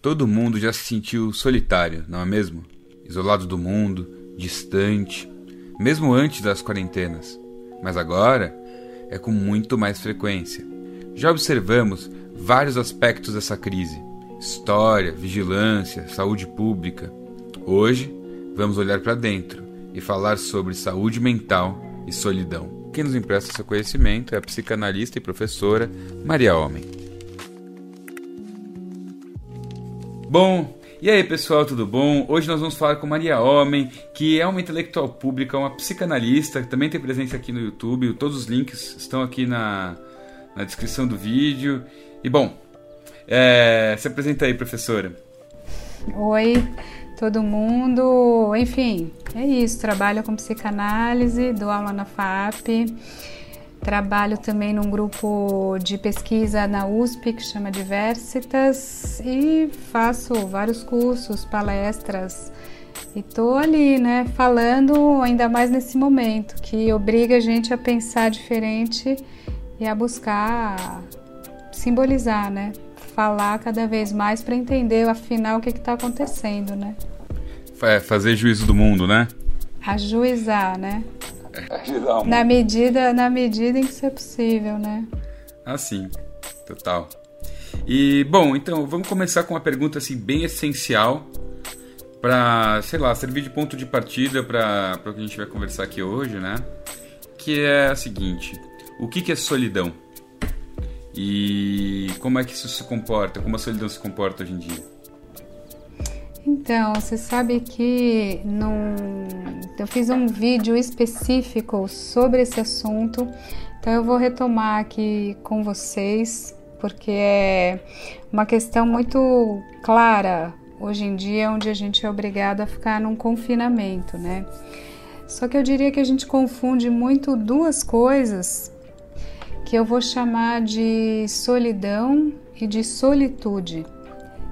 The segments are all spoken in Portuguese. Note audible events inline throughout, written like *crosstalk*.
Todo mundo já se sentiu solitário, não é mesmo? Isolado do mundo, distante, mesmo antes das quarentenas. Mas agora é com muito mais frequência. Já observamos vários aspectos dessa crise: história, vigilância, saúde pública. Hoje vamos olhar para dentro e falar sobre saúde mental e solidão. Quem nos empresta seu conhecimento é a psicanalista e professora Maria Homem. Bom, e aí pessoal, tudo bom? Hoje nós vamos falar com Maria Homem, que é uma intelectual pública, uma psicanalista, que também tem presença aqui no YouTube. Todos os links estão aqui na, na descrição do vídeo. E bom, é, se apresenta aí, professora. Oi, todo mundo. Enfim, é isso. Trabalho com psicanálise, dou aula na FAP. Trabalho também num grupo de pesquisa na USP que chama Diversitas e faço vários cursos, palestras e tô ali, né, falando ainda mais nesse momento que obriga a gente a pensar diferente e a buscar simbolizar, né? Falar cada vez mais para entender afinal o que está acontecendo, né? É, fazer juízo do mundo, né? Ajuizar, né? Na medida, na medida em que isso é possível, né? Ah, sim. Total. E, bom, então, vamos começar com uma pergunta, assim, bem essencial para, sei lá, servir de ponto de partida para o que a gente vai conversar aqui hoje, né? Que é a seguinte: o que, que é solidão? E como é que isso se comporta? Como a solidão se comporta hoje em dia? Então, você sabe que num... eu fiz um vídeo específico sobre esse assunto, então eu vou retomar aqui com vocês, porque é uma questão muito clara hoje em dia, onde a gente é obrigado a ficar num confinamento, né? Só que eu diria que a gente confunde muito duas coisas que eu vou chamar de solidão e de solitude.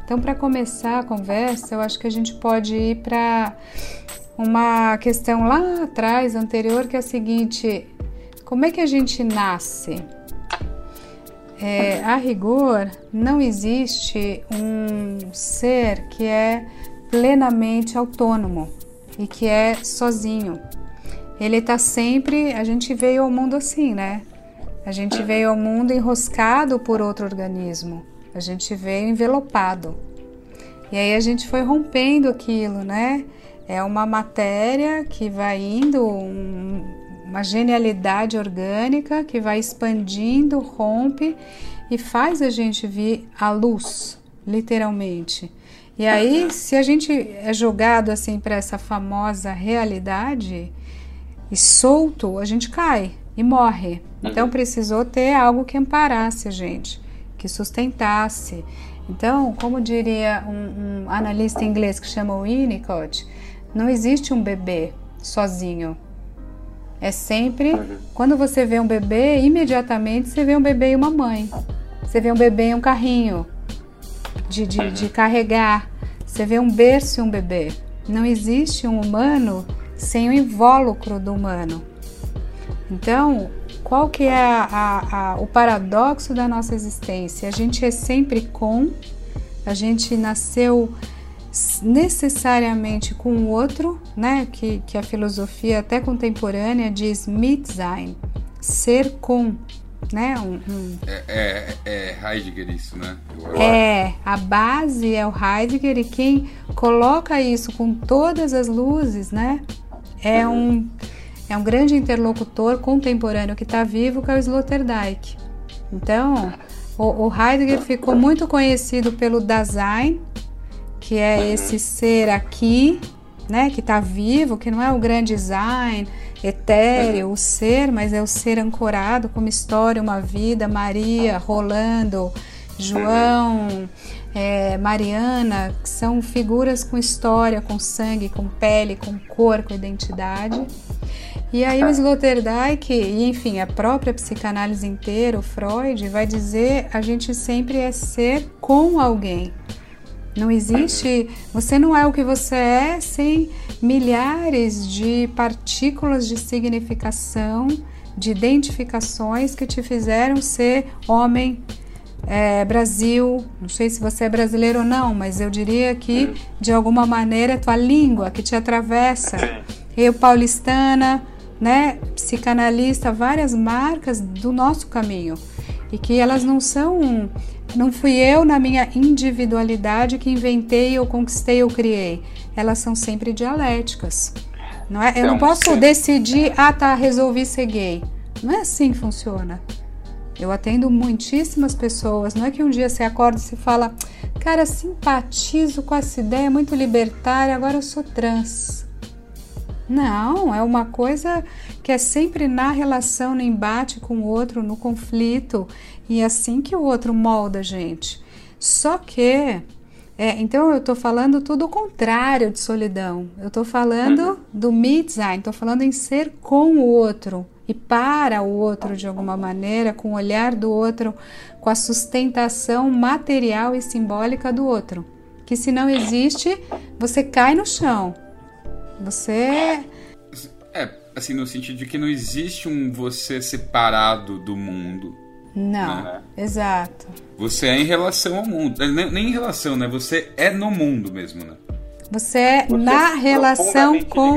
Então, para começar a conversa, eu acho que a gente pode ir para uma questão lá atrás, anterior, que é a seguinte: como é que a gente nasce? É, a rigor, não existe um ser que é plenamente autônomo e que é sozinho. Ele está sempre. A gente veio ao mundo assim, né? A gente veio ao mundo enroscado por outro organismo. A gente veio envelopado. E aí a gente foi rompendo aquilo, né? É uma matéria que vai indo, um, uma genialidade orgânica que vai expandindo, rompe e faz a gente vir à luz, literalmente. E aí, se a gente é jogado assim para essa famosa realidade e solto, a gente cai e morre. Então uhum. precisou ter algo que amparasse a gente que sustentasse. Então, como diria um, um analista inglês que chama Winnicott, não existe um bebê sozinho. É sempre, uhum. quando você vê um bebê, imediatamente você vê um bebê e uma mãe. Você vê um bebê e um carrinho de, de, de carregar. Você vê um berço e um bebê. Não existe um humano sem o invólucro do humano. Então, qual que é a, a, a, o paradoxo da nossa existência? A gente é sempre com, a gente nasceu necessariamente com o outro, né? Que, que a filosofia até contemporânea diz Mitsein, ser com, né? Um, um... É, é, é, Heidegger isso, né? É, a base é o Heidegger e quem coloca isso com todas as luzes, né? É um é um grande interlocutor contemporâneo que está vivo, que é o Sloterdijk. Então, o, o, Heidegger ficou muito conhecido pelo Dasein, que é esse ser aqui, né, que está vivo, que não é o grande Sein, etéreo, o ser, mas é o ser ancorado com uma história, uma vida, Maria, Rolando, João, é, Mariana, que são figuras com história, com sangue, com pele, com cor, com identidade. E aí o Sloterdijk, e enfim, a própria psicanálise inteira, o Freud, vai dizer a gente sempre é ser com alguém. Não existe, você não é o que você é sem milhares de partículas de significação, de identificações que te fizeram ser homem, é, Brasil, não sei se você é brasileiro ou não, mas eu diria que de alguma maneira é tua língua que te atravessa. Eu, paulistana, né, psicanalista, várias marcas do nosso caminho e que elas não são, não fui eu na minha individualidade que inventei, ou conquistei, ou criei. Elas são sempre dialéticas. Não é? Eu não posso decidir, ah tá, resolvi ser gay. Não é assim que funciona. Eu atendo muitíssimas pessoas. Não é que um dia você acorda e se fala, cara, simpatizo com essa ideia muito libertária, agora eu sou trans. Não, é uma coisa que é sempre na relação, no embate com o outro, no conflito, e é assim que o outro molda a gente. Só que, é, então eu estou falando tudo o contrário de solidão. Eu estou falando uhum. do Mitzain, estou falando em ser com o outro e para o outro de alguma maneira, com o olhar do outro, com a sustentação material e simbólica do outro. Que se não existe, você cai no chão. Você. É, assim, no sentido de que não existe um você separado do mundo. Não, né? exato. Você é em relação ao mundo. É, nem, nem em relação, né? Você é no mundo mesmo, né? Você é você na é relação com.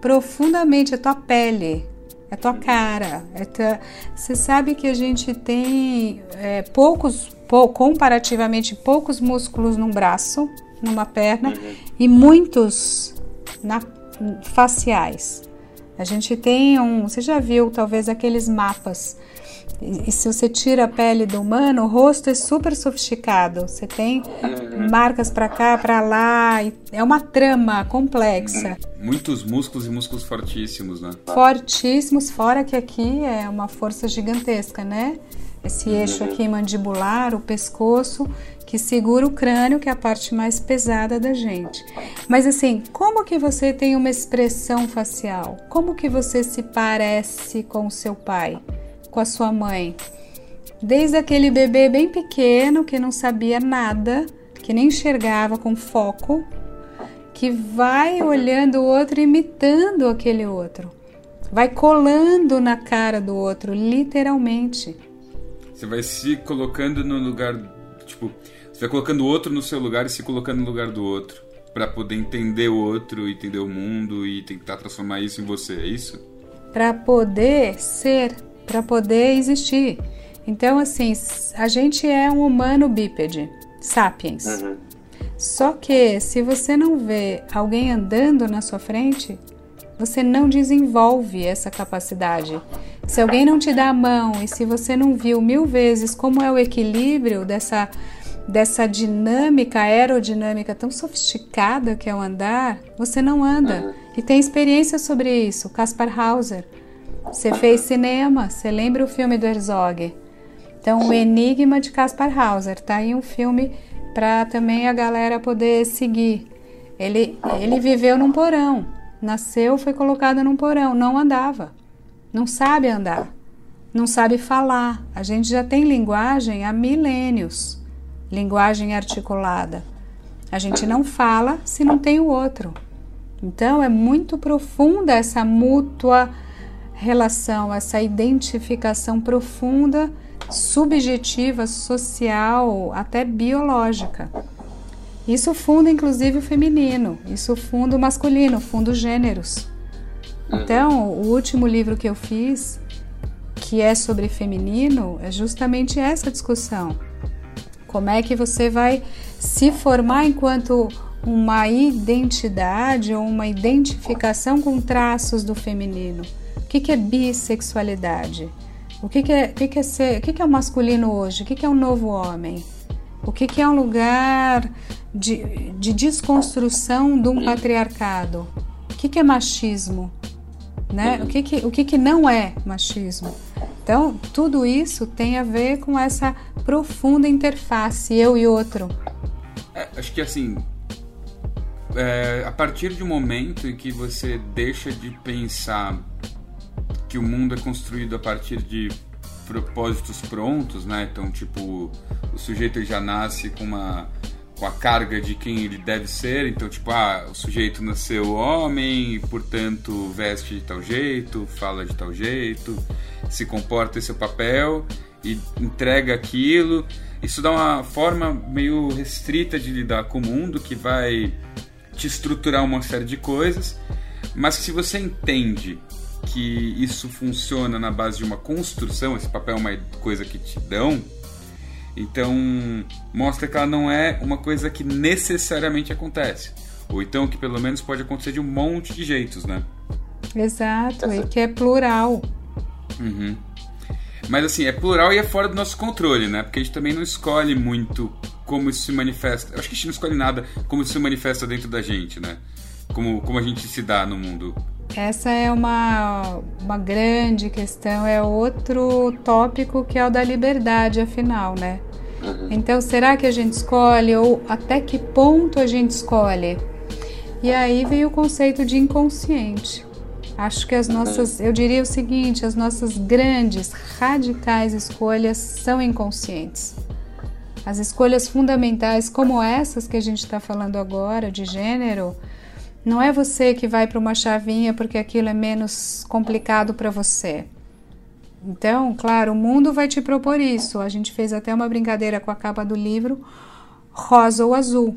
Profundamente, a tua pele é tua cara. É tua... Você sabe que a gente tem é, poucos, pou, comparativamente poucos músculos num braço, numa perna, uhum. e muitos na, faciais. A gente tem um. Você já viu talvez aqueles mapas e, se você tira a pele do humano, o rosto é super sofisticado. Você tem uhum. marcas para cá, para lá. É uma trama complexa. Muitos músculos e músculos fortíssimos, né? Fortíssimos, fora que aqui é uma força gigantesca, né? Esse eixo uhum. aqui mandibular, o pescoço, que segura o crânio, que é a parte mais pesada da gente. Mas assim, como que você tem uma expressão facial? Como que você se parece com o seu pai? com a sua mãe. Desde aquele bebê bem pequeno que não sabia nada, que nem enxergava com foco, que vai olhando o outro, imitando aquele outro, vai colando na cara do outro, literalmente. Você vai se colocando no lugar, você vai colocando o outro no seu lugar e se colocando no lugar do outro, para poder entender o outro, entender o mundo e tentar transformar isso em você, é isso? Para poder ser para poder existir. Então, assim, a gente é um humano bípede, sapiens. Uhum. Só que se você não vê alguém andando na sua frente, você não desenvolve essa capacidade. Se alguém não te dá a mão e se você não viu mil vezes como é o equilíbrio dessa, dessa dinâmica aerodinâmica tão sofisticada que é o andar, você não anda. Uhum. E tem experiência sobre isso, Kaspar Hauser. Você fez cinema, você lembra o filme do Herzog? Então, o Enigma de Caspar Hauser, tá aí um filme para também a galera poder seguir. Ele, ele viveu num porão, nasceu, foi colocado num porão, não andava, não sabe andar, não sabe falar. A gente já tem linguagem há milênios, linguagem articulada. A gente não fala se não tem o outro. Então, é muito profunda essa mútua relação, essa identificação profunda, subjetiva, social, até biológica. Isso funda inclusive o feminino, isso funda o masculino, funda os gêneros. Então, o último livro que eu fiz, que é sobre feminino, é justamente essa discussão. Como é que você vai se formar enquanto uma identidade ou uma identificação com traços do feminino? O que, que é bissexualidade? O que, que, é, o que, que, é, ser, o que, que é o masculino hoje? O que, que é um novo homem? O que, que é um lugar de, de desconstrução de um patriarcado? O que, que é machismo? Né? O, que, que, o que, que não é machismo? Então, tudo isso tem a ver com essa profunda interface, eu e outro. É, acho que assim, é, a partir de um momento em que você deixa de pensar que o mundo é construído a partir de propósitos prontos, né? Então, tipo, o sujeito já nasce com uma com a carga de quem ele deve ser, então tipo, ah, o sujeito nasceu homem e, portanto, veste de tal jeito, fala de tal jeito, se comporta esse papel, e entrega aquilo. Isso dá uma forma meio restrita de lidar com o mundo que vai te estruturar uma série de coisas. Mas se você entende que isso funciona na base de uma construção, esse papel é uma coisa que te dão, então mostra que ela não é uma coisa que necessariamente acontece. Ou então que pelo menos pode acontecer de um monte de jeitos, né? Exato, e que é plural. Uhum. Mas assim, é plural e é fora do nosso controle, né? Porque a gente também não escolhe muito como isso se manifesta. Eu acho que a gente não escolhe nada como isso se manifesta dentro da gente, né? Como, como a gente se dá no mundo. Essa é uma, uma grande questão, é outro tópico que é o da liberdade, afinal, né? Uhum. Então, será que a gente escolhe ou até que ponto a gente escolhe? E aí vem o conceito de inconsciente. Acho que as nossas, eu diria o seguinte, as nossas grandes, radicais escolhas são inconscientes. As escolhas fundamentais, como essas que a gente está falando agora, de gênero, não é você que vai para uma chavinha porque aquilo é menos complicado para você. Então, claro, o mundo vai te propor isso. A gente fez até uma brincadeira com a capa do livro, rosa ou azul.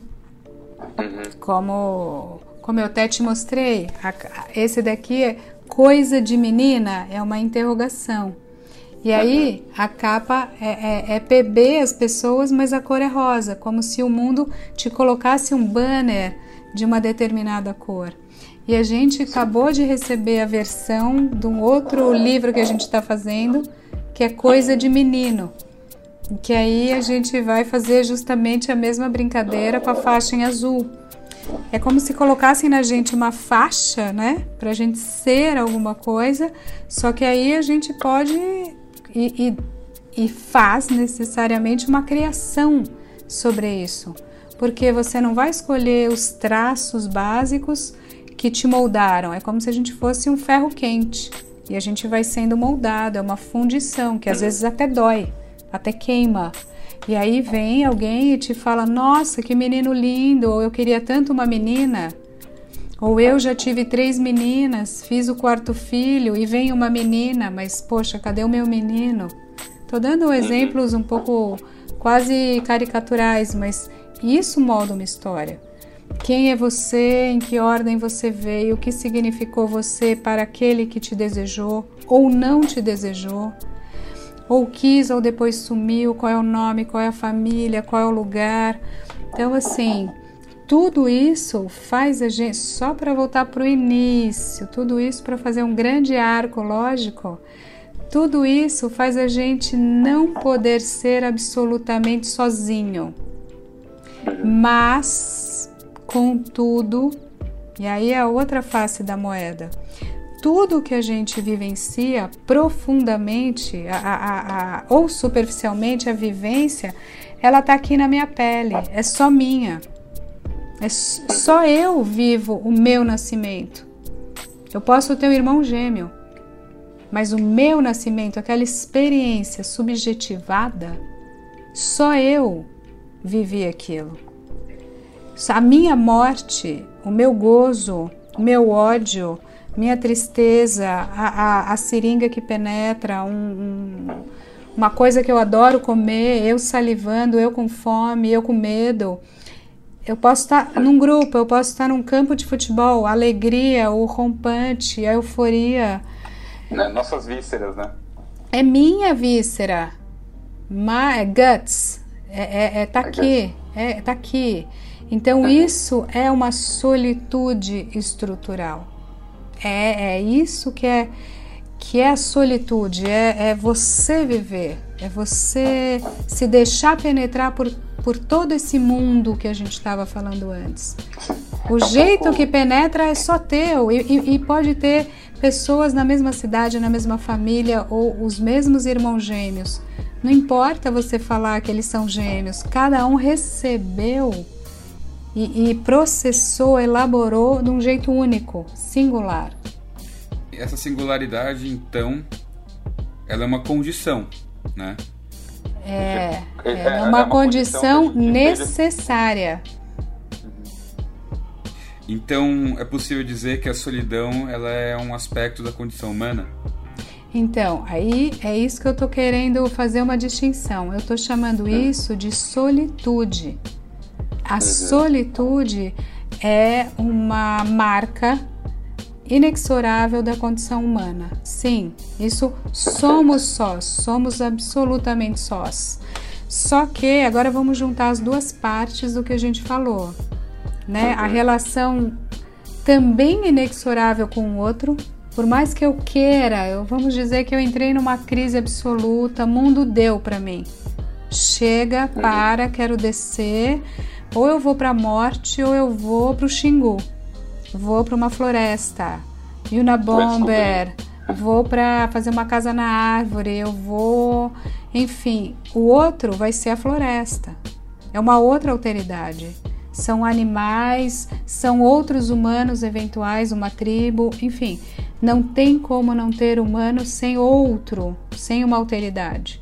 Uhum. Como, como eu até te mostrei, esse daqui é coisa de menina, é uma interrogação. E aí a capa é, é, é, PB as pessoas, mas a cor é rosa, como se o mundo te colocasse um banner de uma determinada cor. E a gente acabou de receber a versão de um outro livro que a gente está fazendo, que é Coisa de Menino. Que aí a gente vai fazer justamente a mesma brincadeira com a faixa em azul. É como se colocassem na gente uma faixa, né? Pra gente ser alguma coisa, só que aí a gente pode e, e, e faz necessariamente uma criação sobre isso. Porque você não vai escolher os traços básicos que te moldaram. É como se a gente fosse um ferro quente e a gente vai sendo moldado, é uma fundição que às vezes até dói, até queima. E aí vem alguém e te fala: Nossa, que menino lindo! Ou eu queria tanto uma menina. Ou eu já tive três meninas, fiz o quarto filho e vem uma menina, mas poxa, cadê o meu menino? Tô dando uhum. exemplos um pouco quase caricaturais, mas isso molda uma história. Quem é você? Em que ordem você veio? O que significou você para aquele que te desejou ou não te desejou? Ou quis ou depois sumiu? Qual é o nome? Qual é a família? Qual é o lugar? Então, assim, tudo isso faz a gente, só para voltar para o início, tudo isso para fazer um grande arco lógico, tudo isso faz a gente não poder ser absolutamente sozinho. Mas Contudo, e aí é a outra face da moeda, tudo que a gente vivencia profundamente a, a, a, ou superficialmente, a vivência, ela está aqui na minha pele, é só minha. É só eu vivo o meu nascimento. Eu posso ter um irmão gêmeo, mas o meu nascimento, aquela experiência subjetivada, só eu vivi aquilo a minha morte, o meu gozo, o meu ódio, minha tristeza, a, a, a seringa que penetra, um, um, uma coisa que eu adoro comer, eu salivando, eu com fome, eu com medo. Eu posso estar num grupo, eu posso estar num campo de futebol, a alegria, o rompante, a euforia. Né, nossas vísceras, né? É minha víscera. My guts. É, é, é tá aqui. É, tá aqui. Então, isso é uma solitude estrutural. É, é isso que é, que é a solitude, é, é você viver, é você se deixar penetrar por, por todo esse mundo que a gente estava falando antes. O jeito que penetra é só teu, e, e, e pode ter pessoas na mesma cidade, na mesma família ou os mesmos irmãos gêmeos. Não importa você falar que eles são gêmeos, cada um recebeu e, e processou, elaborou de um jeito único, singular. Essa singularidade, então, ela é uma condição, né? É, é, é uma, é uma condição, condição necessária. Então, é possível dizer que a solidão ela é um aspecto da condição humana? Então, aí é isso que eu tô querendo fazer uma distinção. Eu tô chamando isso de solitude. A uhum. solitude é uma marca inexorável da condição humana. Sim, isso somos sós, somos absolutamente sós. Só que agora vamos juntar as duas partes do que a gente falou, né? A relação também inexorável com o outro, por mais que eu queira, eu, vamos dizer que eu entrei numa crise absoluta, mundo deu para mim. Chega, para, quero descer, ou eu vou para a morte ou eu vou para o Xingu. Vou para uma floresta. Unabomber. Vou para fazer uma casa na árvore, eu vou enfim, o outro vai ser a floresta. É uma outra alteridade. São animais, são outros humanos eventuais, uma tribo, enfim, não tem como não ter humano sem outro, sem uma alteridade.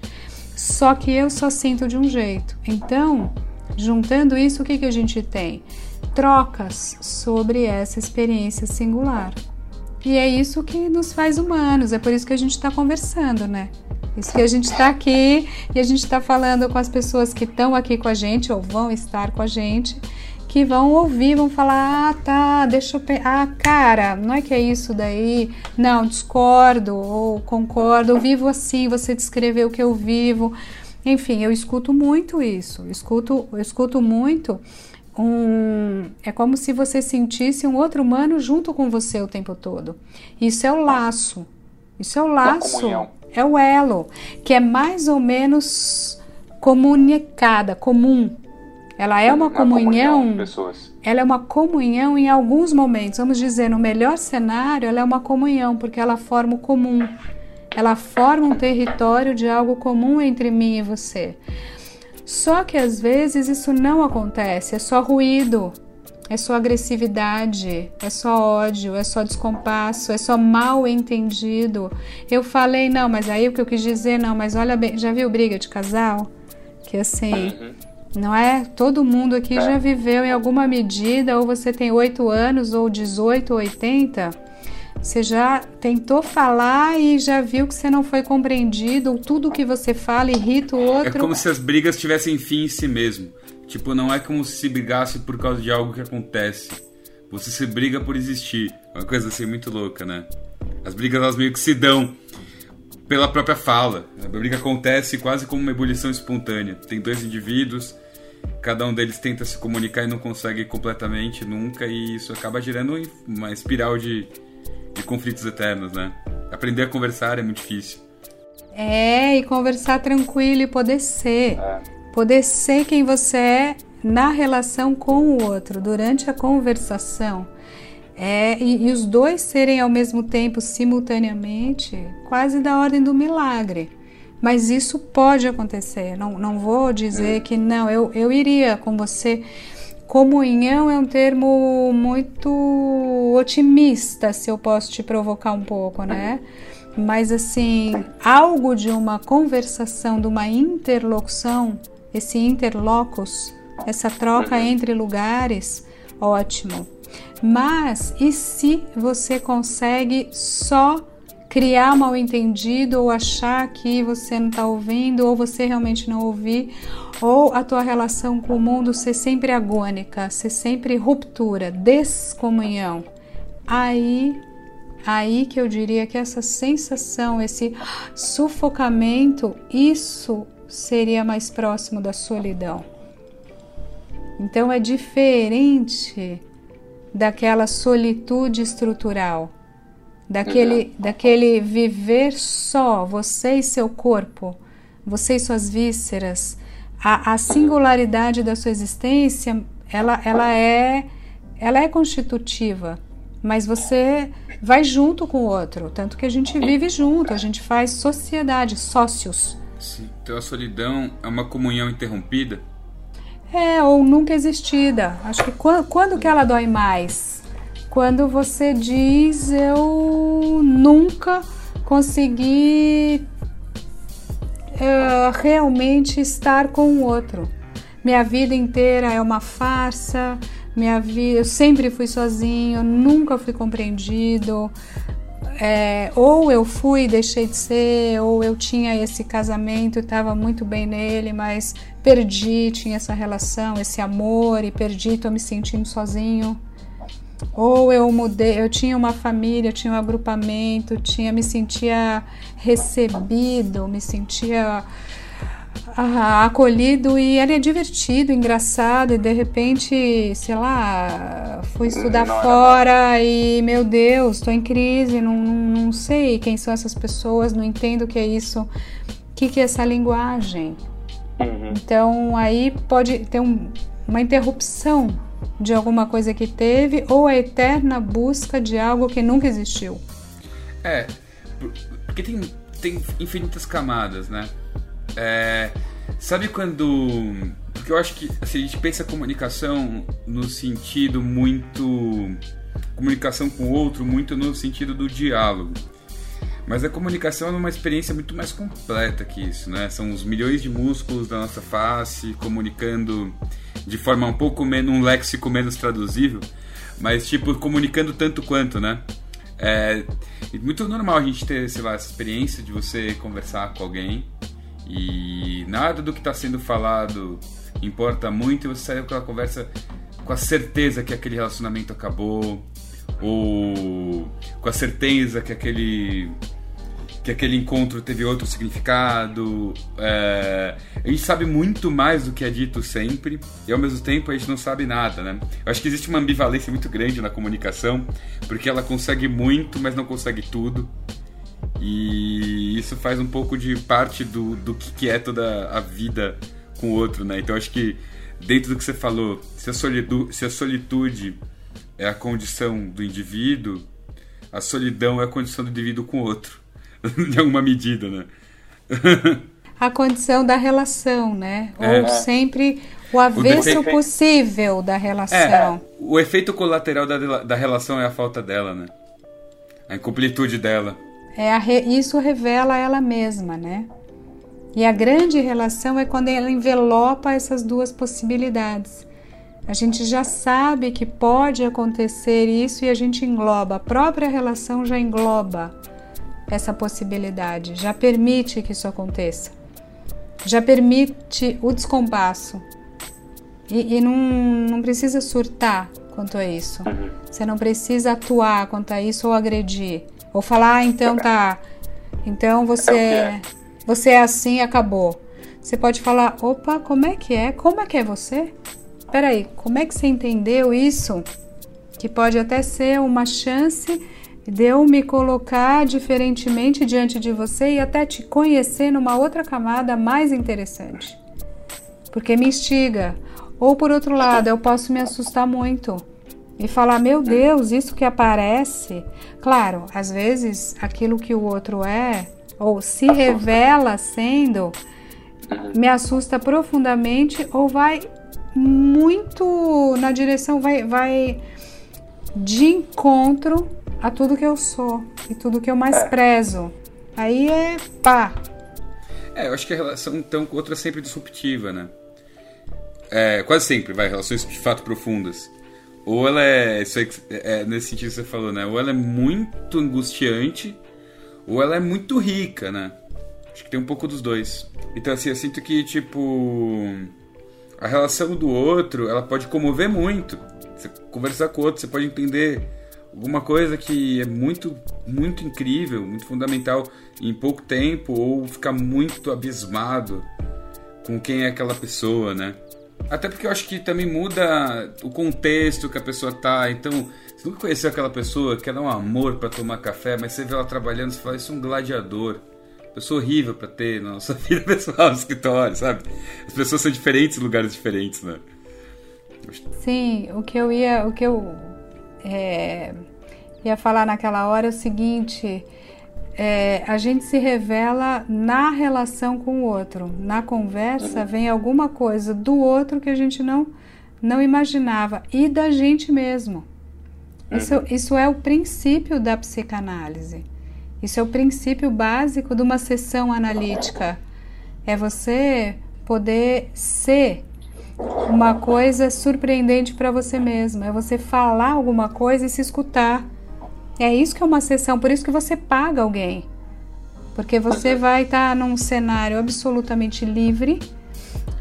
Só que eu só sinto de um jeito. Então, juntando isso, o que, que a gente tem? Trocas sobre essa experiência singular. E é isso que nos faz humanos, é por isso que a gente está conversando, né? Isso que a gente está aqui e a gente está falando com as pessoas que estão aqui com a gente ou vão estar com a gente, que vão ouvir, vão falar: ah, tá, deixa eu. Ah, cara, não é que é isso daí? Não, discordo ou concordo, eu vivo assim, você descreveu o que eu vivo. Enfim, eu escuto muito isso, escuto, eu escuto muito. Um, é como se você sentisse um outro humano junto com você o tempo todo. Isso é o laço. Isso é o laço é o elo, que é mais ou menos comunicada, comum. Ela é uma comunhão, comunhão ela é uma comunhão em alguns momentos. Vamos dizer, no melhor cenário, ela é uma comunhão, porque ela forma o comum. Ela forma um território de algo comum entre mim e você. Só que às vezes isso não acontece, é só ruído, é só agressividade, é só ódio, é só descompasso, é só mal entendido. Eu falei, não, mas aí o que eu quis dizer, não, mas olha bem, já viu briga de casal? Que assim, uhum. não é? Todo mundo aqui é. já viveu em alguma medida, ou você tem 8 anos, ou 18, ou 80. Você já tentou falar e já viu que você não foi compreendido, ou tudo que você fala irrita o outro. É como se as brigas tivessem fim em si mesmo. Tipo, não é como se brigasse por causa de algo que acontece. Você se briga por existir. Uma coisa assim muito louca, né? As brigas elas meio que se dão pela própria fala. A briga acontece quase como uma ebulição espontânea. Tem dois indivíduos, cada um deles tenta se comunicar e não consegue completamente nunca, e isso acaba gerando uma espiral de, de conflitos eternos, né? Aprender a conversar é muito difícil. É, e conversar tranquilo e poder ser. É poder ser quem você é na relação com o outro, durante a conversação. É, e, e, os dois serem ao mesmo tempo, simultaneamente, quase da ordem do milagre. Mas isso pode acontecer. Não, não vou dizer é. que não, eu, eu iria com você. Comunhão é um termo muito otimista, se eu posso te provocar um pouco, né? Mas assim, algo de uma conversação, de uma interlocução esse interlocus, essa troca uhum. entre lugares, ótimo. Mas e se você consegue só criar mal entendido ou achar que você não está ouvindo ou você realmente não ouvir ou a tua relação com o mundo ser sempre agônica, ser sempre ruptura, descomunhão. Aí aí que eu diria que essa sensação, esse sufocamento, isso seria mais próximo da solidão. Então é diferente daquela solitude estrutural, daquele, daquele viver só, você e seu corpo, você e suas vísceras. A, a singularidade da sua existência, ela, ela, é, ela é constitutiva, mas você vai junto com o outro, tanto que a gente vive junto, a gente faz sociedade, sócios. Sim. Então a solidão é uma comunhão interrompida? É, ou nunca existida. Acho que quando, quando que ela dói mais? Quando você diz eu nunca consegui uh, realmente estar com o outro. Minha vida inteira é uma farsa, minha vida, eu sempre fui sozinho, nunca fui compreendido é, ou eu fui e deixei de ser, ou eu tinha esse casamento estava muito bem nele, mas perdi, tinha essa relação, esse amor e perdi, estou me sentindo sozinho. Ou eu mudei, eu tinha uma família, tinha um agrupamento, tinha me sentia recebido, me sentia ah, acolhido e era divertido, engraçado, e de repente, sei lá, fui estudar não, fora não. e, meu Deus, estou em crise, não, não sei quem são essas pessoas, não entendo o que é isso, o que, que é essa linguagem. Uhum. Então aí pode ter um, uma interrupção de alguma coisa que teve ou a eterna busca de algo que nunca existiu. É, porque tem, tem infinitas camadas, né? É, sabe quando. Porque eu acho que assim, a gente pensa comunicação no sentido muito. Comunicação com o outro, muito no sentido do diálogo. Mas a comunicação é uma experiência muito mais completa que isso, né? São os milhões de músculos da nossa face comunicando de forma um pouco menos, um léxico menos traduzível, mas tipo, comunicando tanto quanto, né? É muito normal a gente ter, sei lá, essa experiência de você conversar com alguém e nada do que está sendo falado importa muito e você sai daquela conversa com a certeza que aquele relacionamento acabou ou com a certeza que aquele que aquele encontro teve outro significado. É, a gente sabe muito mais do que é dito sempre e ao mesmo tempo a gente não sabe nada, né? Eu acho que existe uma ambivalência muito grande na comunicação porque ela consegue muito, mas não consegue tudo. E isso faz um pouco de parte do, do que é toda a vida com o outro, né? Então acho que dentro do que você falou, se a, solidu, se a solitude é a condição do indivíduo, a solidão é a condição do indivíduo com o outro, *laughs* de alguma medida, né? *laughs* a condição da relação, né? É. Ou sempre o avesso o possível da relação. É, o efeito colateral da, da relação é a falta dela, né? A incompletude dela. É re... Isso revela ela mesma, né? E a grande relação é quando ela envelopa essas duas possibilidades. A gente já sabe que pode acontecer isso e a gente engloba, a própria relação já engloba essa possibilidade, já permite que isso aconteça, já permite o descompasso. E, e não, não precisa surtar quanto a isso, uhum. você não precisa atuar quanto a isso ou agredir. Ou falar, ah, então tá. Então você é você é assim, acabou. Você pode falar, opa, como é que é? Como é que é você? Peraí, como é que você entendeu isso? Que pode até ser uma chance de eu me colocar diferentemente diante de você e até te conhecer numa outra camada mais interessante. Porque me instiga. Ou por outro lado, eu posso me assustar muito e falar: meu Deus, isso que aparece. Claro, às vezes aquilo que o outro é ou se revela sendo me assusta profundamente ou vai muito na direção, vai, vai de encontro a tudo que eu sou e tudo que eu mais é. prezo. Aí é pá. É, eu acho que a relação então com o outro é sempre disruptiva, né? É, quase sempre, vai, relações de fato profundas. Ou ela é, é, nesse sentido que você falou, né? Ou ela é muito angustiante, ou ela é muito rica, né? Acho que tem um pouco dos dois. Então, assim, eu sinto que, tipo. A relação do outro, ela pode comover muito. Você conversar com o outro, você pode entender alguma coisa que é muito, muito incrível, muito fundamental em pouco tempo, ou ficar muito abismado com quem é aquela pessoa, né? Até porque eu acho que também muda o contexto que a pessoa tá. Então, você nunca conheceu aquela pessoa que era um amor para tomar café, mas você vê ela trabalhando e fala, isso é um gladiador. Pessoa horrível para ter na nossa *laughs* vida pessoal no escritório, sabe? As pessoas são diferentes em lugares diferentes, né? Sim, o que eu ia, o que eu é, ia falar naquela hora é o seguinte: é, a gente se revela na relação com o outro. Na conversa vem alguma coisa do outro que a gente não, não imaginava e da gente mesmo. Isso, uhum. isso é o princípio da psicanálise. Isso é o princípio básico de uma sessão analítica. É você poder ser uma coisa surpreendente para você mesmo. É você falar alguma coisa e se escutar É isso que é uma sessão, por isso que você paga alguém. Porque você vai estar tá num cenário absolutamente livre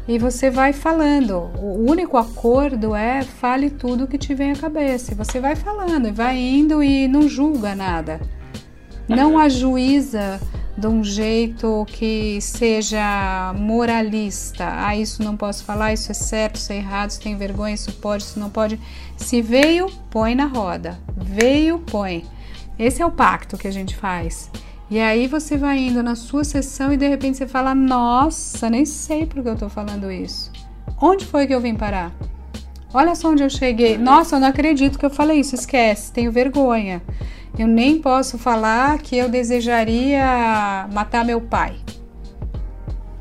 e você vai falando. O único acordo é fale tudo que te vem à cabeça. E você vai falando e vai indo e não julga nada. Não ajuiza de um jeito que seja moralista. Ah, isso não posso falar, isso é certo, isso é errado, isso tem vergonha, isso pode, isso não pode. Se veio, põe na roda. Veio, põe. Esse é o pacto que a gente faz. E aí você vai indo na sua sessão e de repente você fala: Nossa, nem sei por que eu tô falando isso. Onde foi que eu vim parar? Olha só onde eu cheguei. Nossa, eu não acredito que eu falei isso. Esquece, tenho vergonha. Eu nem posso falar que eu desejaria matar meu pai.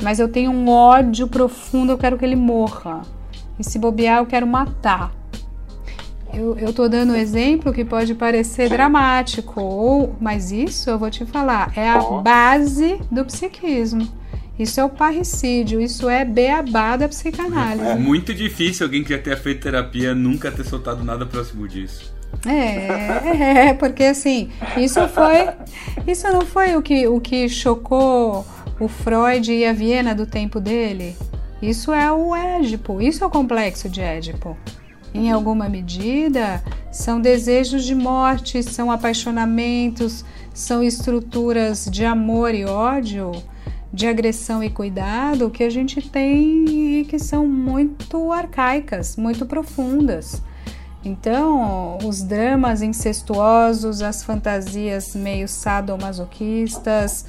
Mas eu tenho um ódio profundo, eu quero que ele morra. E se bobear, eu quero matar. Eu, eu tô dando um exemplo que pode parecer dramático, ou, mas isso eu vou te falar, é a base do psiquismo. Isso é o parricídio, isso é beabá da psicanálise. É muito difícil alguém que já tenha feito terapia nunca ter soltado nada próximo disso. É, é, porque assim, isso foi. Isso não foi o que, o que chocou o Freud e a Viena do tempo dele? Isso é o Édipo, isso é o complexo de Édipo em alguma medida, são desejos de morte, são apaixonamentos, são estruturas de amor e ódio, de agressão e cuidado que a gente tem e que são muito arcaicas, muito profundas. Então, os dramas incestuosos, as fantasias meio sadomasoquistas,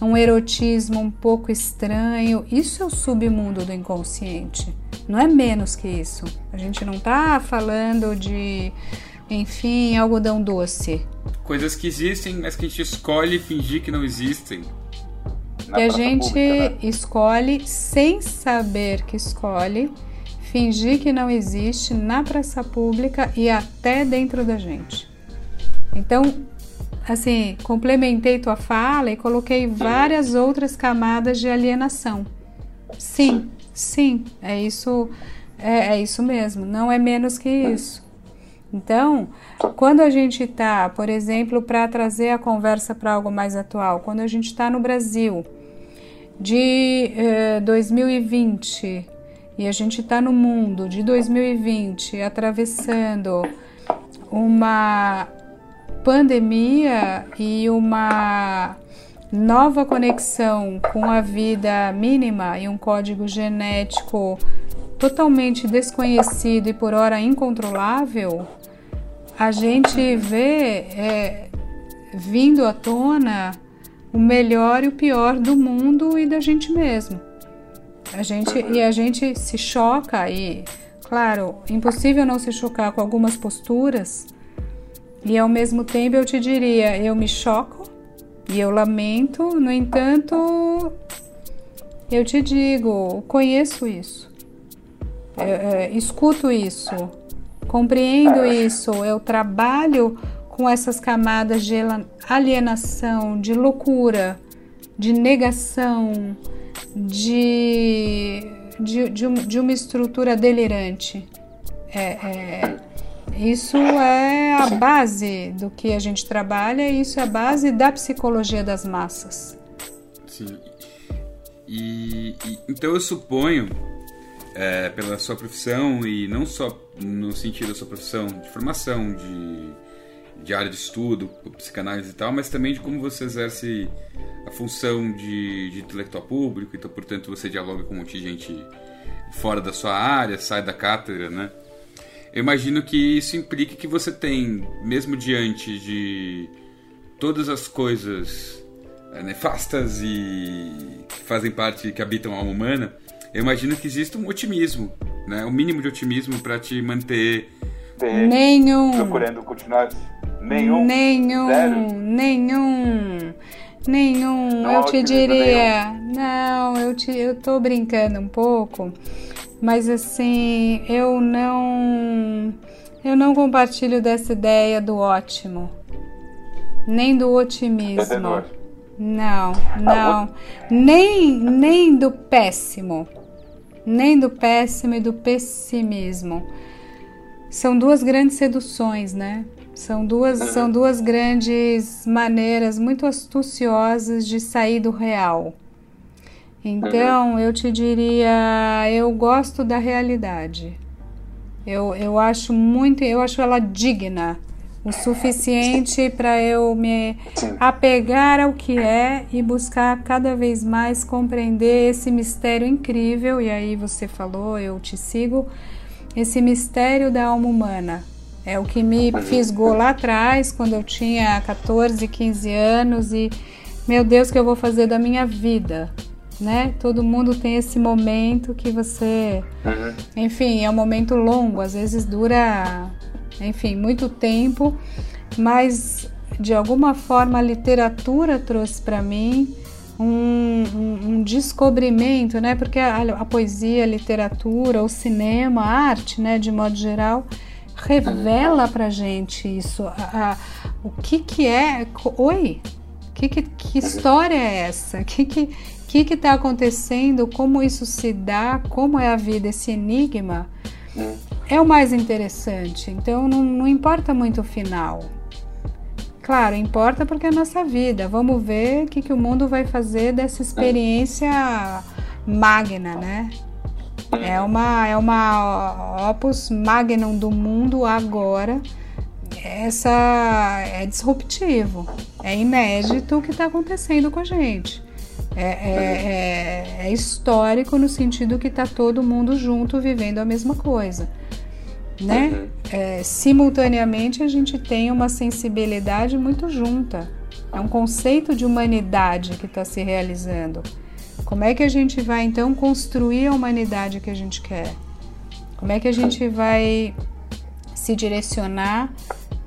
um erotismo um pouco estranho, isso é o submundo do inconsciente. Não é menos que isso. A gente não está falando de, enfim, algodão doce. Coisas que existem, mas que a gente escolhe fingir que não existem. que a gente pública, né? escolhe sem saber que escolhe, fingir que não existe na praça pública e até dentro da gente. Então, assim, complementei tua fala e coloquei várias outras camadas de alienação. Sim, Sim, é isso, é, é isso mesmo, não é menos que isso. Então, quando a gente está, por exemplo, para trazer a conversa para algo mais atual, quando a gente está no Brasil de eh, 2020 e a gente está no mundo de 2020 atravessando uma pandemia e uma nova conexão com a vida mínima e um código genético totalmente desconhecido e por hora incontrolável, a gente vê é, vindo à tona o melhor e o pior do mundo e da gente mesmo. A gente, e a gente se choca e, claro, impossível não se chocar com algumas posturas. E ao mesmo tempo eu te diria, eu me choco e eu lamento, no entanto, eu te digo, conheço isso, é, é, escuto isso, compreendo isso, eu trabalho com essas camadas de alienação, de loucura, de negação, de, de, de, de uma estrutura delirante. É, é, isso é a base do que a gente trabalha isso é a base da psicologia das massas. Sim. E, e então eu suponho, é, pela sua profissão e não só no sentido da sua profissão de formação, de, de área de estudo, psicanálise e tal, mas também de como você exerce a função de, de intelectual público, então, portanto, você dialoga com um monte de gente fora da sua área, sai da cátedra, né? Eu imagino que isso implique que você tem, mesmo diante de todas as coisas é, nefastas e que fazem parte, que habitam a alma humana, eu imagino que existe um otimismo, né? Um mínimo de otimismo para te manter. Nenhum. Procurando continuar. Nenhum. Nenhum. Zero. Nenhum. Nenhum. Não eu te diria. Nenhum. Não, eu, te, eu tô brincando um pouco mas assim, eu não eu não compartilho dessa ideia do ótimo, nem do otimismo. Não, não, *laughs* nem nem do péssimo, nem do péssimo e do pessimismo. são duas grandes seduções, né? São duas, uhum. são duas grandes maneiras muito astuciosas de sair do real. Então, uhum. eu te diria, eu gosto da realidade. Eu, eu acho muito, eu acho ela digna o suficiente para eu me apegar ao que é e buscar cada vez mais compreender esse mistério incrível. E aí você falou, eu te sigo, esse mistério da alma humana. É o que me fisgou lá atrás, quando eu tinha 14, 15 anos e meu Deus, o que eu vou fazer da minha vida? Né? Todo mundo tem esse momento que você, uhum. enfim, é um momento longo, às vezes dura enfim, muito tempo, mas de alguma forma a literatura trouxe para mim um, um, um, descobrimento, né? Porque a, a, poesia, a literatura, o cinema, a arte, né, de modo geral, revela para gente isso. A, a, o que que é? Oi, que, que, que história é essa? O que que que que está acontecendo? Como isso se dá? Como é a vida? Esse enigma é o mais interessante. Então não, não importa muito o final. Claro, importa porque é a nossa vida. Vamos ver o que, que o mundo vai fazer dessa experiência magna, né? É uma, é uma opus magnum do mundo agora. Essa é disruptivo, é inédito o que está acontecendo com a gente. É, é, é, é histórico no sentido que está todo mundo junto vivendo a mesma coisa né? Uhum. É, simultaneamente a gente tem uma sensibilidade muito junta. É um conceito de humanidade que está se realizando. Como é que a gente vai então construir a humanidade que a gente quer? Como é que a gente vai se direcionar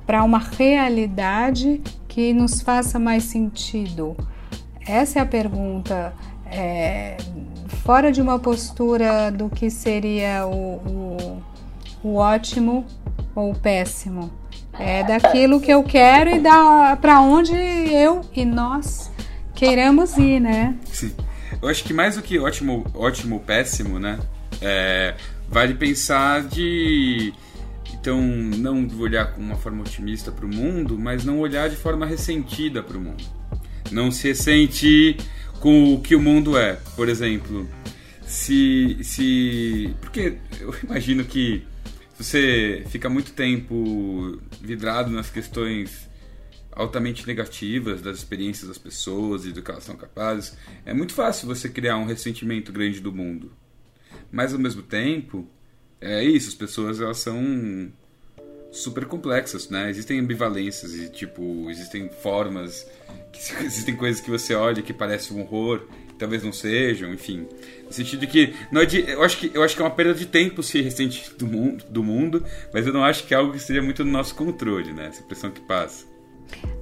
para uma realidade que nos faça mais sentido? Essa é a pergunta. É, fora de uma postura do que seria o, o o ótimo ou o péssimo. É daquilo que eu quero e da para onde eu e nós queiramos ir, né? Sim. Eu acho que mais do que ótimo, ótimo péssimo, né? É, vale pensar de então não olhar com uma forma otimista para o mundo, mas não olhar de forma ressentida para o mundo. Não se ressentir com o que o mundo é. Por exemplo, se se porque eu imagino que você fica muito tempo vidrado nas questões altamente negativas das experiências das pessoas e do que elas são capazes, é muito fácil você criar um ressentimento grande do mundo. Mas ao mesmo tempo, é isso, as pessoas elas são super complexas, né? Existem ambivalências e tipo, existem formas, *laughs* existem coisas que você olha que parece um horror talvez não sejam, enfim. No sentido de que não é de, eu acho que eu acho que é uma perda de tempo se ressentir do mundo, do mundo, mas eu não acho que é algo que seja muito no nosso controle, né? Essa impressão que passa.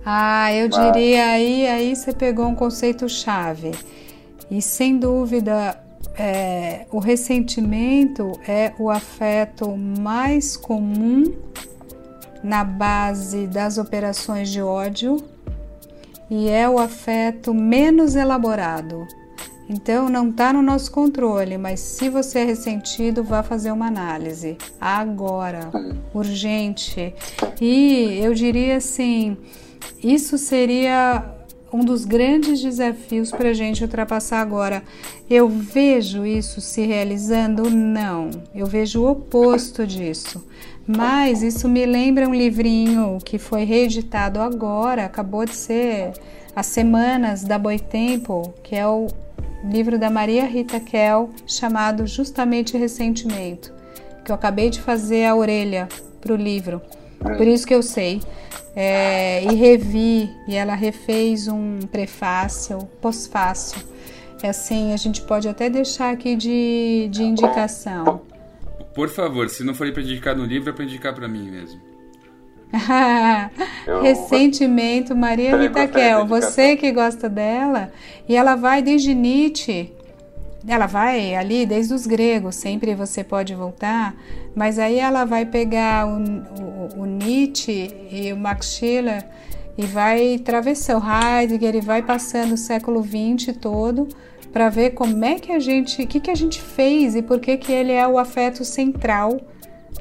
Ah, eu diria aí, aí você pegou um conceito chave. E sem dúvida, é, o ressentimento é o afeto mais comum na base das operações de ódio e é o afeto menos elaborado. Então não está no nosso controle, mas se você é ressentido, vá fazer uma análise agora, urgente. E eu diria assim, isso seria um dos grandes desafios para a gente ultrapassar agora. Eu vejo isso se realizando? Não, eu vejo o oposto disso. Mas isso me lembra um livrinho que foi reeditado agora, acabou de ser há semanas da Boitempo, que é o livro da Maria Rita Kell, chamado justamente Ressentimento, que eu acabei de fazer a orelha para o livro. Por isso que eu sei. É, e revi, e ela refez um prefácio, pós-fácil. É assim, a gente pode até deixar aqui de, de indicação. Por favor, se não for para indicar no livro, é para indicar para mim mesmo. *laughs* Ressentimento, Maria Rita Kell, você que gosta dela, e ela vai desde Nietzsche, ela vai ali desde os gregos, sempre você pode voltar, mas aí ela vai pegar o, o, o Nietzsche e o Max Schiller e vai atravessar o Heidegger e vai passando o século XX todo para ver como é que a gente, o que, que a gente fez e por que, que ele é o afeto central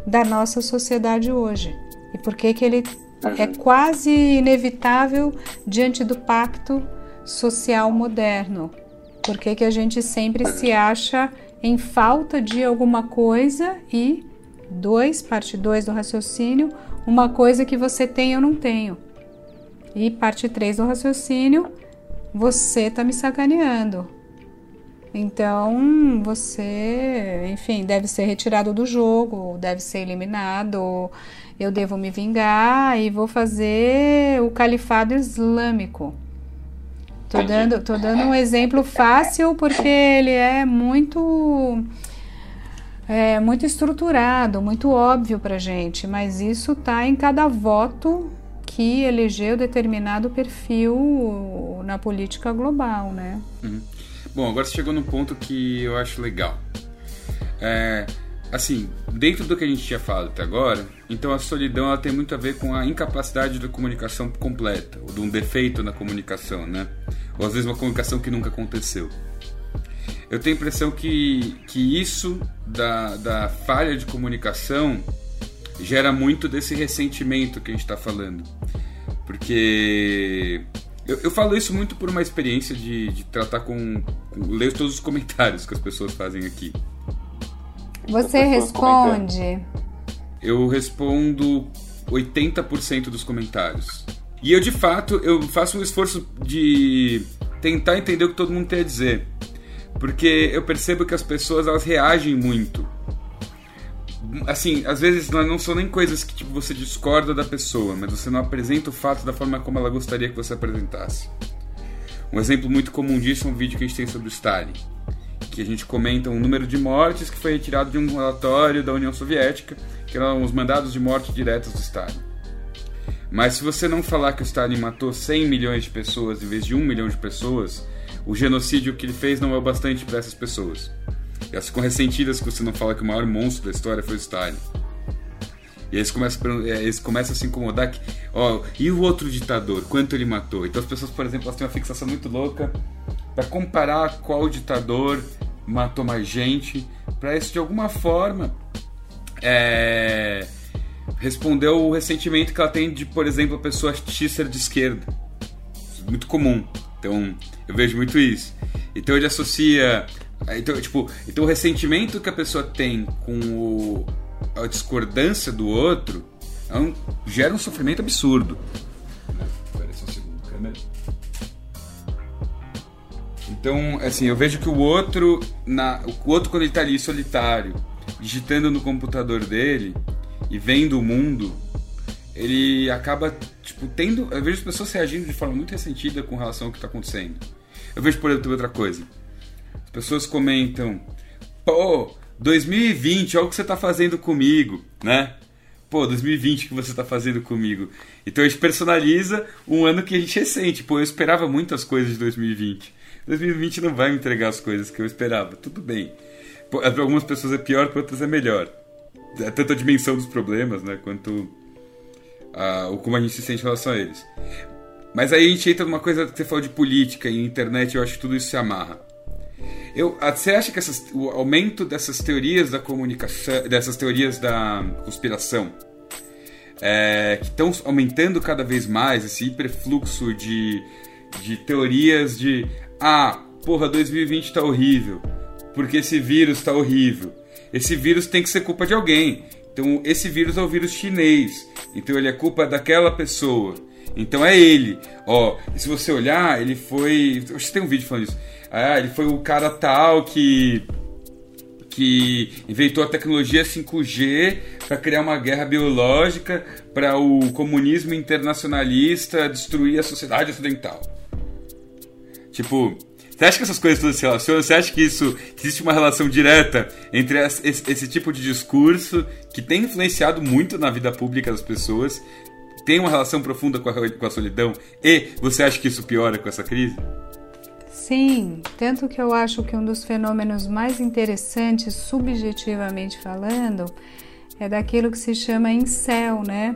da nossa sociedade hoje e por que que ele é quase inevitável diante do pacto social moderno. Por que que a gente sempre se acha em falta de alguma coisa e dois, parte 2 do raciocínio, uma coisa que você tem eu não tenho. E parte 3 do raciocínio, você está me sacaneando. Então, você, enfim, deve ser retirado do jogo, deve ser eliminado. Eu devo me vingar e vou fazer o califado islâmico. Tô dando, tô dando um exemplo fácil porque ele é muito é muito estruturado, muito óbvio para gente, mas isso tá em cada voto que elegeu determinado perfil na política global, né? Uhum. Bom, agora você chegou num ponto que eu acho legal. É, assim, dentro do que a gente tinha falado até agora, então a solidão ela tem muito a ver com a incapacidade da comunicação completa, ou de um defeito na comunicação, né? Ou às vezes uma comunicação que nunca aconteceu. Eu tenho a impressão que, que isso da, da falha de comunicação gera muito desse ressentimento que a gente está falando. Porque eu, eu, falo isso muito por uma experiência de, de tratar com, com. ler todos os comentários que as pessoas fazem aqui. Você responde? Eu respondo 80% dos comentários. E eu, de fato, eu faço um esforço de tentar entender o que todo mundo tem a dizer. Porque eu percebo que as pessoas, elas reagem muito assim, às vezes não são nem coisas que tipo, você discorda da pessoa, mas você não apresenta o fato da forma como ela gostaria que você apresentasse. Um exemplo muito comum disso é um vídeo que a gente tem sobre o Stalin, que a gente comenta um número de mortes que foi retirado de um relatório da União Soviética, que eram os mandados de morte diretos do Stalin. Mas se você não falar que o Stalin matou 100 milhões de pessoas em vez de 1 milhão de pessoas, o genocídio que ele fez não é o bastante para essas pessoas. Elas ficam ressentidas que você não fala que o maior monstro da história foi o Stalin. E eles começam, é, eles começam a se incomodar que, ó, e o outro ditador, quanto ele matou? Então as pessoas, por exemplo, elas têm uma fixação muito louca para comparar qual ditador matou mais gente, para isso de alguma forma é, responder o ressentimento que ela tem de, por exemplo, a pessoa X ser de esquerda. É muito comum. Então eu vejo muito isso. Então ele associa então, tipo, então o ressentimento que a pessoa tem com o, a discordância do outro é um, gera um sofrimento absurdo. Espera só um segundo, câmera. Então, assim, eu vejo que o outro, na, o outro quando ele está ali solitário, digitando no computador dele e vendo o mundo, ele acaba, tipo, tendo. Eu vejo as pessoas reagindo de forma muito ressentida com relação ao que está acontecendo. Eu vejo, por exemplo, outra coisa pessoas comentam: pô, 2020, olha o que você está fazendo comigo, né? Pô, 2020 que você está fazendo comigo. Então a gente personaliza um ano que a gente ressente. Pô, eu esperava muitas coisas de 2020. 2020 não vai me entregar as coisas que eu esperava. Tudo bem. Para algumas pessoas é pior, para outras é melhor. É tanto a dimensão dos problemas, né? Quanto a, o como a gente se sente em relação a eles. Mas aí a gente entra numa coisa que você falou de política e internet, eu acho que tudo isso se amarra. Eu, ah, você acha que essas, o aumento dessas teorias da comunicação, dessas teorias da conspiração, é, que estão aumentando cada vez mais esse hiperfluxo de, de teorias de ah, porra, 2020 tá horrível, porque esse vírus tá horrível. Esse vírus tem que ser culpa de alguém. Então, esse vírus é o vírus chinês. Então, ele é culpa daquela pessoa. Então, é ele. Ó, se você olhar, ele foi. Você tem um vídeo falando isso. Ah, ele foi o cara tal que que inventou a tecnologia 5G para criar uma guerra biológica para o comunismo internacionalista destruir a sociedade ocidental. Tipo, você acha que essas coisas todas se relacionam? Você acha que isso que existe uma relação direta entre esse, esse, tipo de discurso que tem influenciado muito na vida pública das pessoas, tem uma relação profunda com a, com a solidão e você acha que isso piora com essa crise? Sim, tanto que eu acho que um dos fenômenos mais interessantes, subjetivamente falando, é daquilo que se chama incel, né?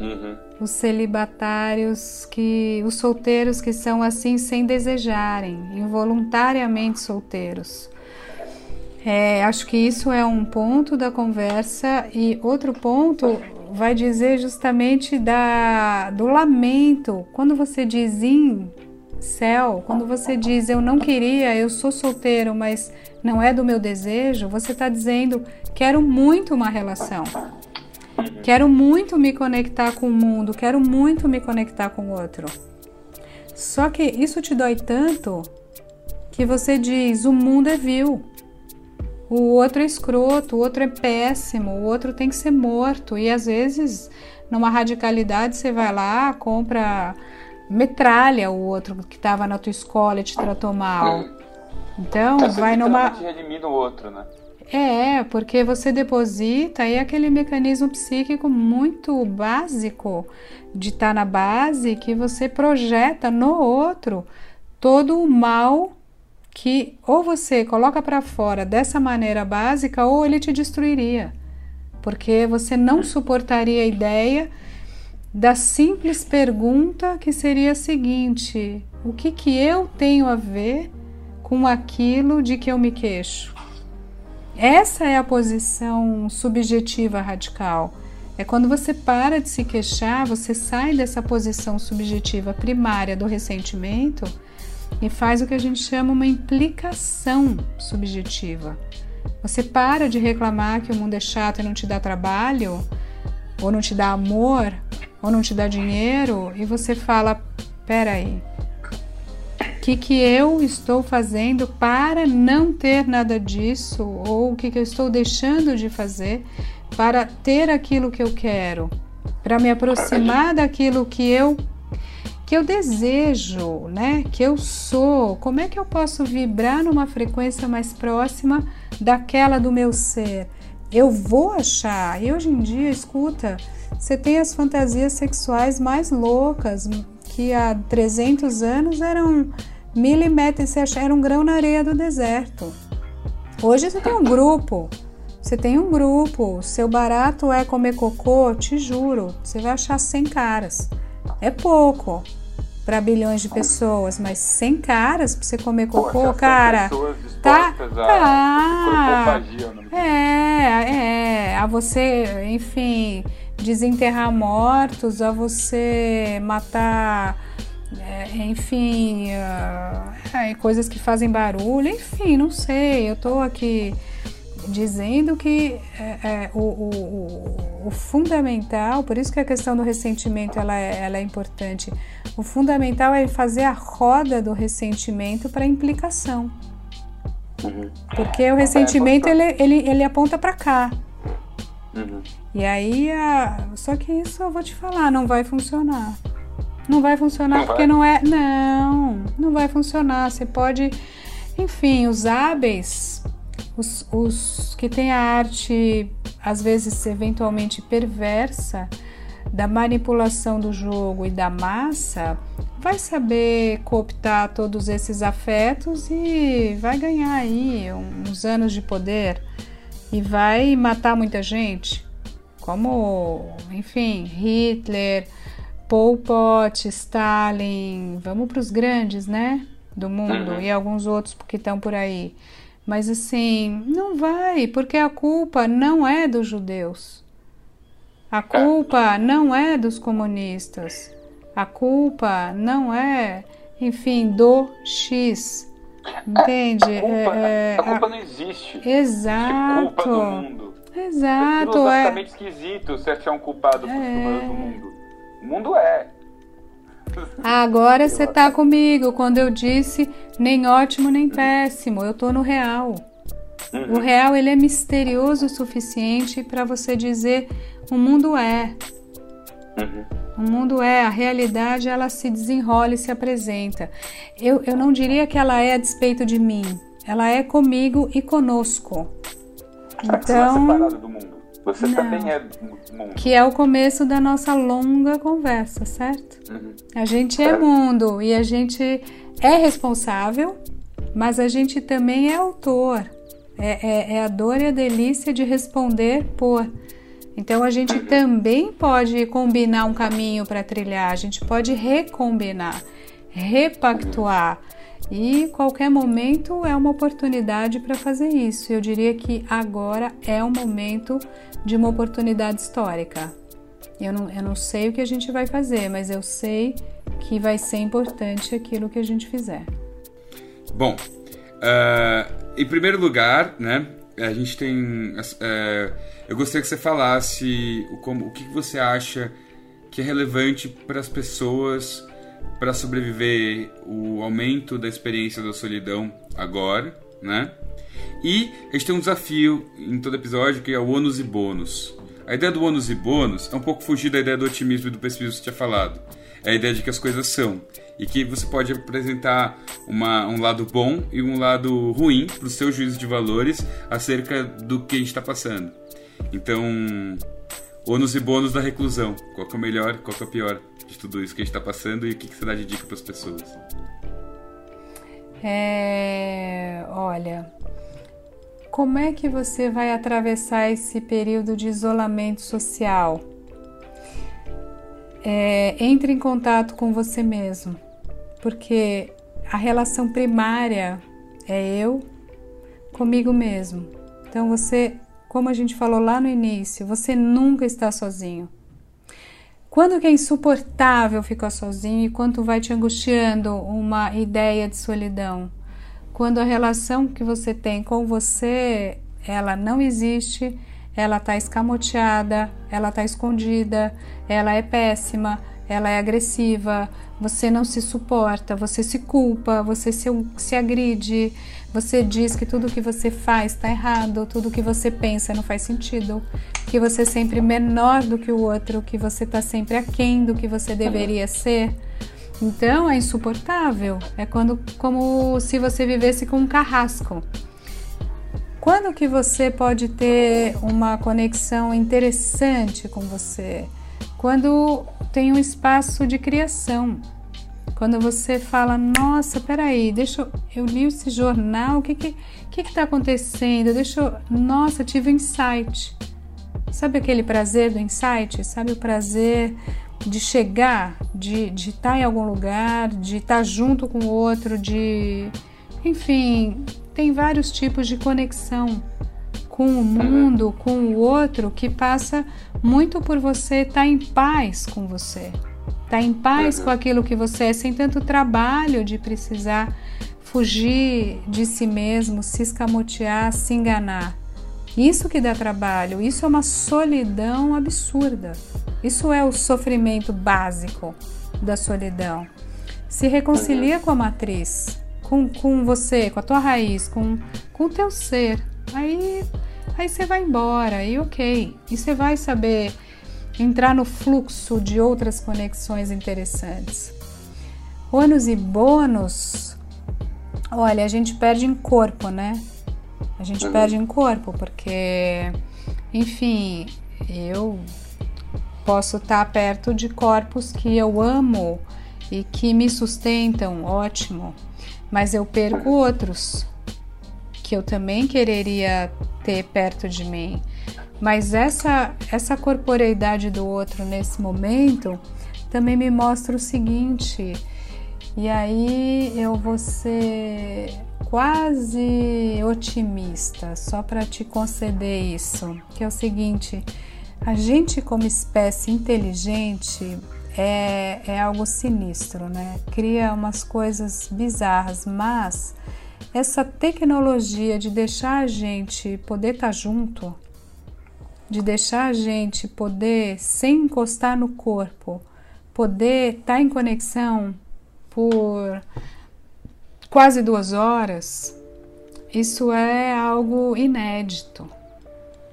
Uhum. Os celibatários, que, os solteiros que são assim sem desejarem, involuntariamente solteiros. É, acho que isso é um ponto da conversa e outro ponto vai dizer justamente da, do lamento. Quando você diz em céu, quando você diz eu não queria, eu sou solteiro, mas não é do meu desejo, você está dizendo quero muito uma relação. Quero muito me conectar com o mundo, quero muito me conectar com o outro. Só que isso te dói tanto que você diz: o mundo é vil, o outro é escroto, o outro é péssimo, o outro tem que ser morto. E às vezes, numa radicalidade, você vai lá, compra, metralha o outro que estava na tua escola e te tratou mal. Então, Você vai numa. redimir o outro, né? É, porque você deposita aí aquele mecanismo psíquico muito básico de estar tá na base que você projeta no outro todo o mal que ou você coloca para fora dessa maneira básica ou ele te destruiria. Porque você não suportaria a ideia da simples pergunta que seria a seguinte: o que que eu tenho a ver com aquilo de que eu me queixo? Essa é a posição subjetiva radical. É quando você para de se queixar, você sai dessa posição subjetiva primária do ressentimento e faz o que a gente chama uma implicação subjetiva. Você para de reclamar que o mundo é chato e não te dá trabalho, ou não te dá amor, ou não te dá dinheiro, e você fala: peraí, o que, que eu estou fazendo para não ter nada disso? Ou o que, que eu estou deixando de fazer para ter aquilo que eu quero? Para me aproximar daquilo que eu que eu desejo, né? Que eu sou. Como é que eu posso vibrar numa frequência mais próxima daquela do meu ser? Eu vou achar. E hoje em dia, escuta, você tem as fantasias sexuais mais loucas, que há 300 anos eram você era um grão na areia do deserto. Hoje você tem um grupo, você tem um grupo, seu barato é comer cocô, te juro, você vai achar 100 caras. É pouco para bilhões de pessoas, mas 100 caras para você comer cocô, Poxa, cara, tá, tá, é, é, a você, enfim, desenterrar mortos, a você matar é, enfim, uh, coisas que fazem barulho, enfim, não sei. Eu estou aqui dizendo que é, é, o, o, o, fundamental, por isso que a questão do ressentimento ela é, ela é importante. O fundamental é fazer a roda do ressentimento para implicação. Uhum. Porque o ressentimento ele, ele, ele aponta para cá. Uhum. E aí, a... só que isso eu vou te falar, não vai funcionar. Não vai funcionar não porque vai. não é. Não, não vai funcionar. Você pode. Enfim, os hábeis, os, os que têm a arte, às vezes eventualmente perversa, da manipulação do jogo e da massa, vai saber cooptar todos esses afetos e vai ganhar aí uns anos de poder e vai matar muita gente, como, enfim, Hitler, Pol Pot, Stalin, vamos para os grandes, né? Do mundo uhum. e alguns outros que estão por aí. Mas assim, não vai, porque a culpa não é dos judeus. A culpa não é dos comunistas. A culpa não é, enfim, do X. Entende? A culpa, é, a culpa não existe. Exato. Culpa do mundo. Exato. É filosoficamente é esquisito se achar um culpado por é... do mundo. O mundo é. Agora você tá comigo quando eu disse nem ótimo nem péssimo. Eu tô no real. Uhum. O real ele é misterioso o suficiente para você dizer o mundo é. Uhum. O mundo é, a realidade ela se desenrola e se apresenta. Eu, eu não diria que ela é a despeito de mim. Ela é comigo e conosco. Então, não é separado do mundo. Você Não. também é mundo. Que é o começo da nossa longa conversa, certo? Uhum. A gente é mundo e a gente é responsável, mas a gente também é autor. É, é, é a dor e a delícia de responder por. Então a gente também pode combinar um caminho para trilhar, a gente pode recombinar, repactuar E qualquer momento é uma oportunidade para fazer isso. Eu diria que agora é um momento de uma oportunidade histórica. Eu não, eu não sei o que a gente vai fazer, mas eu sei que vai ser importante aquilo que a gente fizer. Bom, uh, em primeiro lugar, né, a gente tem. Uh, eu gostaria que você falasse o, como, o que você acha que é relevante para as pessoas para sobreviver o aumento da experiência da solidão agora, né? E a gente tem um desafio em todo episódio que é o ônus e bônus. A ideia do ônus e bônus é um pouco fugir da ideia do otimismo e do pessimismo que você tinha falado. É a ideia de que as coisas são. E que você pode apresentar uma, um lado bom e um lado ruim para o seu juízo de valores acerca do que a gente está passando. Então, ônus e bônus da reclusão. Qual que é o melhor, qual que é o pior de tudo isso que a gente está passando e o que, que você dá de dica para as pessoas? É, olha, como é que você vai atravessar esse período de isolamento social? É, entre em contato com você mesmo, porque a relação primária é eu comigo mesmo. Então você como a gente falou lá no início, você nunca está sozinho. Quando que é insuportável ficar sozinho e quanto vai te angustiando uma ideia de solidão? Quando a relação que você tem com você, ela não existe, ela está escamoteada, ela está escondida, ela é péssima, ela é agressiva, você não se suporta, você se culpa, você se, se agride, você diz que tudo que você faz está errado, tudo que você pensa não faz sentido, que você é sempre menor do que o outro, que você está sempre aquém do que você deveria ser. Então é insuportável. É quando, como se você vivesse com um carrasco. Quando que você pode ter uma conexão interessante com você? Quando tem um espaço de criação. Quando você fala, nossa, peraí, deixa eu, eu li esse jornal, o que que que está acontecendo? Deixa eu, nossa, tive um insight. Sabe aquele prazer do insight? Sabe o prazer de chegar, de de estar tá em algum lugar, de estar tá junto com o outro, de, enfim, tem vários tipos de conexão com o mundo, com o outro, que passa muito por você estar tá em paz com você Tá em paz uhum. com aquilo que você é, sem tanto trabalho de precisar fugir de si mesmo, se escamotear, se enganar. Isso que dá trabalho, isso é uma solidão absurda. Isso é o sofrimento básico da solidão. Se reconcilia uhum. com a matriz, com, com você, com a tua raiz, com, com o teu ser. Aí, aí você vai embora, e ok. E você vai saber entrar no fluxo de outras conexões interessantes. Ônus e bônus, olha, a gente perde em corpo, né? A gente uhum. perde em corpo, porque, enfim, eu posso estar perto de corpos que eu amo e que me sustentam, ótimo, mas eu perco outros que eu também quereria ter perto de mim. Mas essa, essa corporeidade do outro nesse momento também me mostra o seguinte, e aí eu vou ser quase otimista, só para te conceder isso, que é o seguinte: a gente, como espécie inteligente, é, é algo sinistro, né? Cria umas coisas bizarras, mas essa tecnologia de deixar a gente poder estar tá junto de deixar a gente poder, sem encostar no corpo, poder estar tá em conexão por quase duas horas, isso é algo inédito.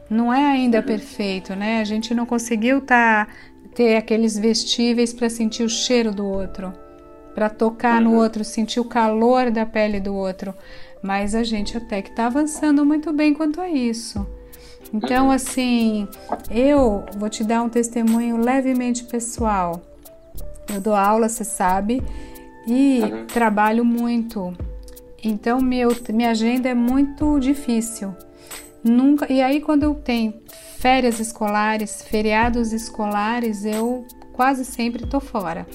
Não é ainda perfeito, né? A gente não conseguiu tá, ter aqueles vestíveis para sentir o cheiro do outro, para tocar no uhum. outro, sentir o calor da pele do outro. Mas a gente até que está avançando muito bem quanto a isso. Então, assim, eu vou te dar um testemunho levemente pessoal. Eu dou aula, você sabe, e uhum. trabalho muito. Então, meu, minha agenda é muito difícil. Nunca, e aí, quando eu tenho férias escolares, feriados escolares, eu quase sempre estou fora.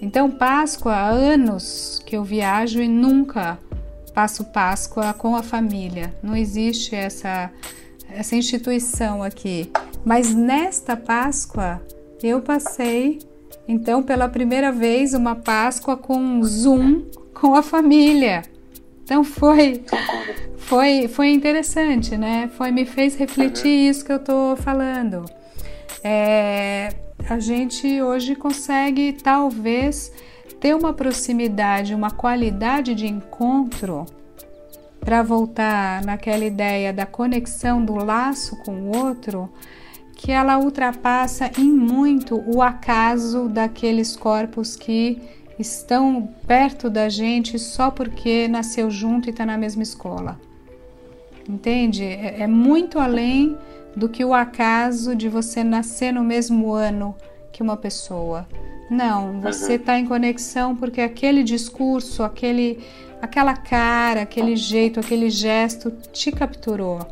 Então, Páscoa, há anos que eu viajo e nunca passo Páscoa com a família. Não existe essa, essa instituição aqui. Mas nesta Páscoa, eu passei, então, pela primeira vez, uma Páscoa com Zoom com a família. Então foi foi foi interessante, né? Foi me fez refletir uhum. isso que eu tô falando. É, a gente hoje consegue talvez ter uma proximidade, uma qualidade de encontro para voltar naquela ideia da conexão do laço com o outro, que ela ultrapassa em muito o acaso daqueles corpos que estão perto da gente só porque nasceu junto e está na mesma escola. Entende? É, é, muito além do que o acaso de você nascer no mesmo ano que uma pessoa. Não, você está em conexão porque aquele discurso, aquele, aquela cara, aquele jeito, aquele gesto te capturou.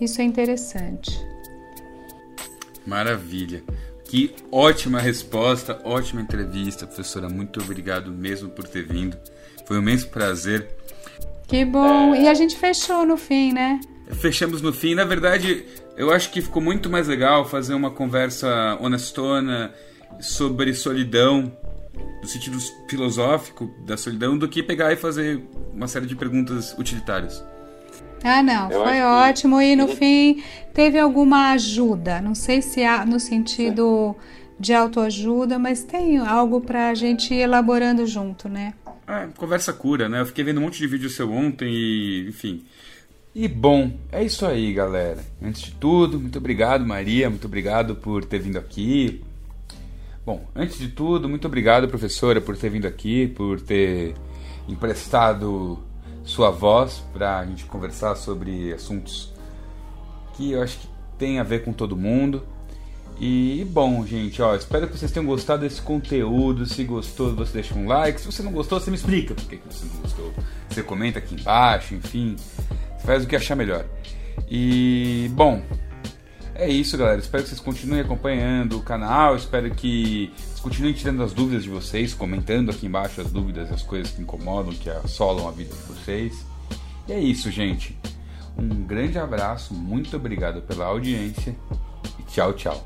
Isso é interessante. Maravilha. Que ótima resposta, ótima entrevista, professora. Muito obrigado mesmo por ter vindo. Foi um imenso prazer. Que bom. E a gente fechou no fim, né? Fechamos no fim. Na verdade, eu acho que ficou muito mais legal fazer uma conversa honestona sobre solidão, no sentido filosófico da solidão, do que pegar e fazer uma série de perguntas utilitárias. Ah, não, eu foi ótimo. Que... E no fim teve alguma ajuda. Não sei se há no sentido de autoajuda, mas tem algo para a gente ir elaborando junto, né? É, conversa cura, né? Eu fiquei vendo um monte de vídeo seu ontem e, enfim. E bom, é isso aí, galera. Antes de tudo, muito obrigado, Maria. Muito obrigado por ter vindo aqui. Bom, antes de tudo, muito obrigado, professora, por ter vindo aqui, por ter emprestado sua voz para a gente conversar sobre assuntos que eu acho que tem a ver com todo mundo. E bom, gente, ó, espero que vocês tenham gostado desse conteúdo. Se gostou, você deixa um like. Se você não gostou, você me explica por que você não gostou. Você comenta aqui embaixo, enfim, faz o que achar melhor. E bom, é isso, galera. Espero que vocês continuem acompanhando o canal. Espero que vocês continuem tirando as dúvidas de vocês, comentando aqui embaixo as dúvidas, as coisas que incomodam, que assolam a vida de vocês. E é isso, gente. Um grande abraço, muito obrigado pela audiência e tchau, tchau.